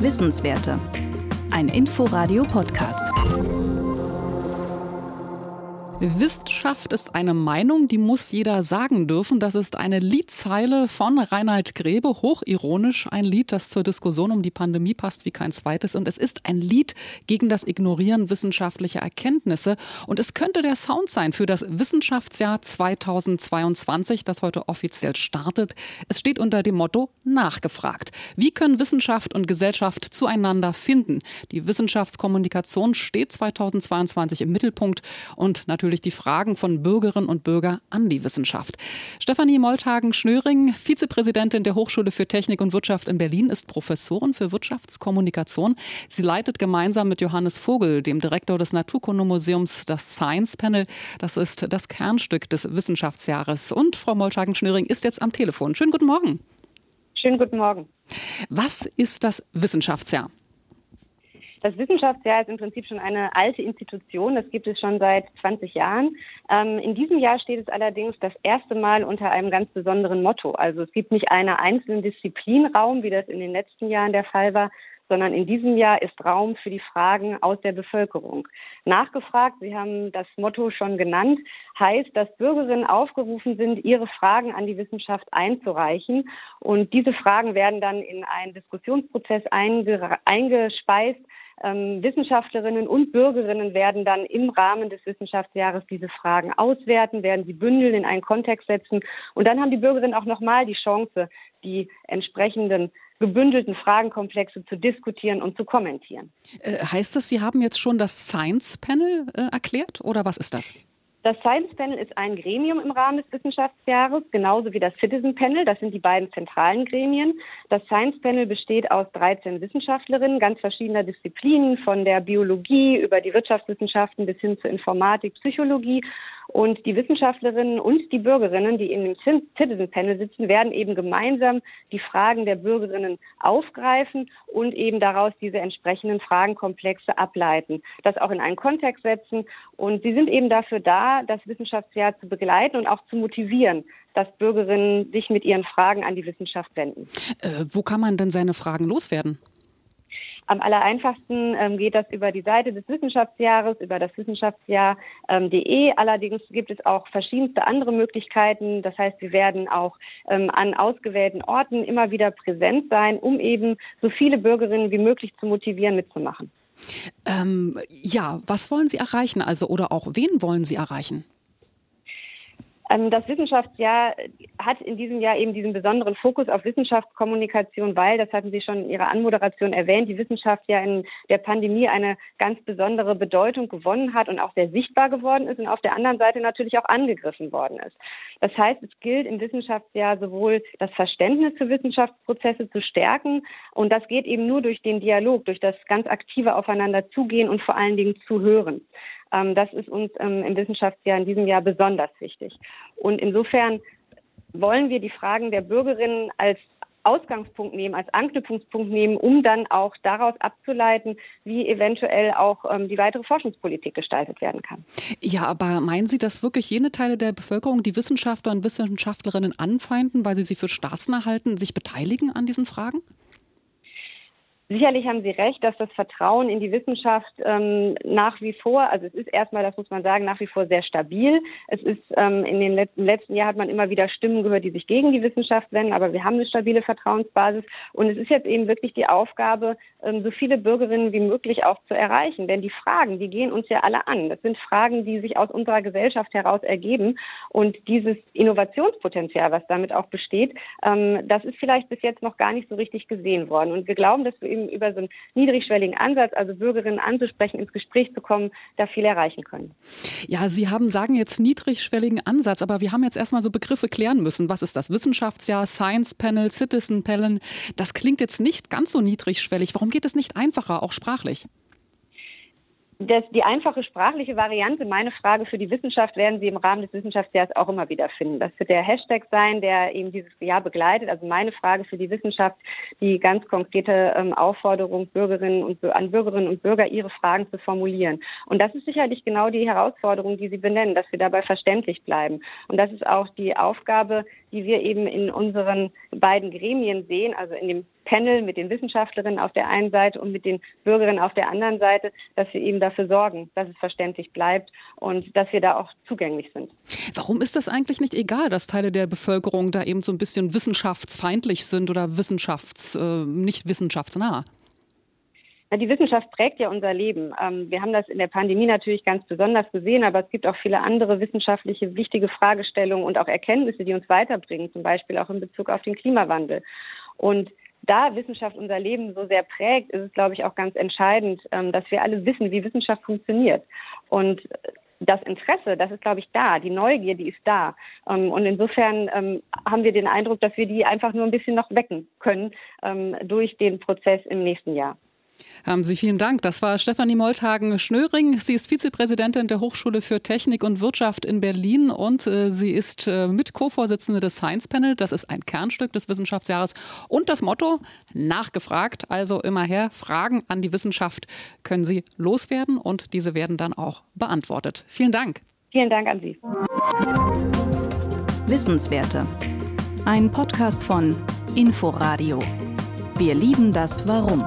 Wissenswerte. Ein Inforadio-Podcast. Wissenschaft ist eine Meinung, die muss jeder sagen dürfen. Das ist eine Liedzeile von Reinhard Grebe, hochironisch. Ein Lied, das zur Diskussion um die Pandemie passt wie kein zweites. Und es ist ein Lied gegen das Ignorieren wissenschaftlicher Erkenntnisse. Und es könnte der Sound sein für das Wissenschaftsjahr 2022, das heute offiziell startet. Es steht unter dem Motto Nachgefragt. Wie können Wissenschaft und Gesellschaft zueinander finden? Die Wissenschaftskommunikation steht 2022 im Mittelpunkt und natürlich natürlich die Fragen von Bürgerinnen und Bürgern an die Wissenschaft. Stefanie Molthagen-Schnöring, Vizepräsidentin der Hochschule für Technik und Wirtschaft in Berlin, ist Professorin für Wirtschaftskommunikation. Sie leitet gemeinsam mit Johannes Vogel, dem Direktor des Naturkundemuseums, das Science Panel. Das ist das Kernstück des Wissenschaftsjahres. Und Frau Molthagen-Schnöring ist jetzt am Telefon. Schönen guten Morgen. Schönen guten Morgen. Was ist das Wissenschaftsjahr? Das Wissenschaftsjahr ist im Prinzip schon eine alte Institution. Das gibt es schon seit 20 Jahren. Ähm, in diesem Jahr steht es allerdings das erste Mal unter einem ganz besonderen Motto. Also es gibt nicht einen einzelnen Disziplinraum, wie das in den letzten Jahren der Fall war, sondern in diesem Jahr ist Raum für die Fragen aus der Bevölkerung. Nachgefragt, Sie haben das Motto schon genannt, heißt, dass Bürgerinnen aufgerufen sind, ihre Fragen an die Wissenschaft einzureichen. Und diese Fragen werden dann in einen Diskussionsprozess eingespeist, ähm, Wissenschaftlerinnen und Bürgerinnen werden dann im Rahmen des Wissenschaftsjahres diese Fragen auswerten, werden sie bündeln, in einen Kontext setzen. Und dann haben die Bürgerinnen auch nochmal die Chance, die entsprechenden gebündelten Fragenkomplexe zu diskutieren und zu kommentieren. Äh, heißt das, Sie haben jetzt schon das Science Panel äh, erklärt oder was ist das? Das Science Panel ist ein Gremium im Rahmen des Wissenschaftsjahres, genauso wie das Citizen Panel. Das sind die beiden zentralen Gremien. Das Science Panel besteht aus 13 Wissenschaftlerinnen ganz verschiedener Disziplinen, von der Biologie über die Wirtschaftswissenschaften bis hin zur Informatik, Psychologie. Und die Wissenschaftlerinnen und die Bürgerinnen, die in dem Citizen Panel sitzen, werden eben gemeinsam die Fragen der Bürgerinnen aufgreifen und eben daraus diese entsprechenden Fragenkomplexe ableiten, das auch in einen Kontext setzen. Und sie sind eben dafür da, das Wissenschaftsjahr zu begleiten und auch zu motivieren, dass Bürgerinnen sich mit ihren Fragen an die Wissenschaft wenden. Äh, wo kann man denn seine Fragen loswerden? Am allereinfachsten ähm, geht das über die Seite des Wissenschaftsjahres, über das Wissenschaftsjahr.de. Ähm, Allerdings gibt es auch verschiedenste andere Möglichkeiten. Das heißt, wir werden auch ähm, an ausgewählten Orten immer wieder präsent sein, um eben so viele Bürgerinnen wie möglich zu motivieren, mitzumachen. Ähm, ja, was wollen Sie erreichen? Also oder auch wen wollen Sie erreichen? Ähm, das Wissenschaftsjahr hat in diesem Jahr eben diesen besonderen Fokus auf Wissenschaftskommunikation, weil, das hatten Sie schon in Ihrer Anmoderation erwähnt, die Wissenschaft ja in der Pandemie eine ganz besondere Bedeutung gewonnen hat und auch sehr sichtbar geworden ist und auf der anderen Seite natürlich auch angegriffen worden ist. Das heißt, es gilt im Wissenschaftsjahr sowohl das Verständnis für Wissenschaftsprozesse zu stärken und das geht eben nur durch den Dialog, durch das ganz aktive Aufeinander zugehen und vor allen Dingen zu hören. Ähm, das ist uns ähm, im Wissenschaftsjahr in diesem Jahr besonders wichtig. Und insofern wollen wir die Fragen der Bürgerinnen als Ausgangspunkt nehmen, als Anknüpfungspunkt nehmen, um dann auch daraus abzuleiten, wie eventuell auch ähm, die weitere Forschungspolitik gestaltet werden kann. Ja, aber meinen Sie, dass wirklich jene Teile der Bevölkerung, die Wissenschaftler und Wissenschaftlerinnen anfeinden, weil sie sie für staatsnah halten, sich beteiligen an diesen Fragen? Sicherlich haben Sie recht, dass das Vertrauen in die Wissenschaft ähm, nach wie vor, also es ist erstmal, das muss man sagen, nach wie vor sehr stabil. Es ist ähm, in den letzten, letzten Jahren hat man immer wieder Stimmen gehört, die sich gegen die Wissenschaft wenden, aber wir haben eine stabile Vertrauensbasis und es ist jetzt eben wirklich die Aufgabe, ähm, so viele Bürgerinnen wie möglich auch zu erreichen. Denn die Fragen, die gehen uns ja alle an. Das sind Fragen, die sich aus unserer Gesellschaft heraus ergeben und dieses Innovationspotenzial, was damit auch besteht, ähm, das ist vielleicht bis jetzt noch gar nicht so richtig gesehen worden. Und wir glauben, dass wir eben über so einen niedrigschwelligen Ansatz, also Bürgerinnen anzusprechen, ins Gespräch zu kommen, da viel erreichen können. Ja, Sie haben sagen jetzt niedrigschwelligen Ansatz, aber wir haben jetzt erstmal so Begriffe klären müssen. Was ist das Wissenschaftsjahr, Science Panel, Citizen Panel? Das klingt jetzt nicht ganz so niedrigschwellig. Warum geht es nicht einfacher, auch sprachlich? Das, die einfache sprachliche Variante, meine Frage für die Wissenschaft, werden Sie im Rahmen des Wissenschaftsjahres auch immer wieder finden. Das wird der Hashtag sein, der eben dieses Jahr begleitet. Also meine Frage für die Wissenschaft, die ganz konkrete ähm, Aufforderung Bürgerinnen und an Bürgerinnen und Bürger, ihre Fragen zu formulieren. Und das ist sicherlich genau die Herausforderung, die Sie benennen, dass wir dabei verständlich bleiben. Und das ist auch die Aufgabe die wir eben in unseren beiden Gremien sehen, also in dem Panel mit den Wissenschaftlerinnen auf der einen Seite und mit den Bürgerinnen auf der anderen Seite, dass wir eben dafür sorgen, dass es verständlich bleibt und dass wir da auch zugänglich sind. Warum ist das eigentlich nicht egal, dass Teile der Bevölkerung da eben so ein bisschen wissenschaftsfeindlich sind oder wissenschafts, äh, nicht wissenschaftsnah? Die Wissenschaft prägt ja unser Leben. Ähm, wir haben das in der Pandemie natürlich ganz besonders gesehen, aber es gibt auch viele andere wissenschaftliche wichtige Fragestellungen und auch Erkenntnisse, die uns weiterbringen, zum Beispiel auch in Bezug auf den Klimawandel. Und da Wissenschaft unser Leben so sehr prägt, ist es, glaube ich, auch ganz entscheidend, ähm, dass wir alle wissen, wie Wissenschaft funktioniert. Und das Interesse, das ist, glaube ich, da. Die Neugier, die ist da. Ähm, und insofern haben wir den Eindruck, dass wir die einfach nur ein bisschen noch wecken können durch den Prozess im nächsten Jahr. Haben Sie vielen Dank. Das war Stefanie Molthagen-Schnöring. Sie ist Vizepräsidentin der Hochschule für Technik und Wirtschaft in Berlin und äh, sie ist äh, mit Co-Vorsitzende des Science Panel. Das ist ein Kernstück des Wissenschaftsjahres. Und das Motto, nachgefragt, also immer her, Fragen an die Wissenschaft können Sie loswerden und diese werden dann auch beantwortet. Vielen Dank. Vielen Dank an Sie. Wissenswerte. Ein Podcast von Inforadio. Wir lieben das Warum.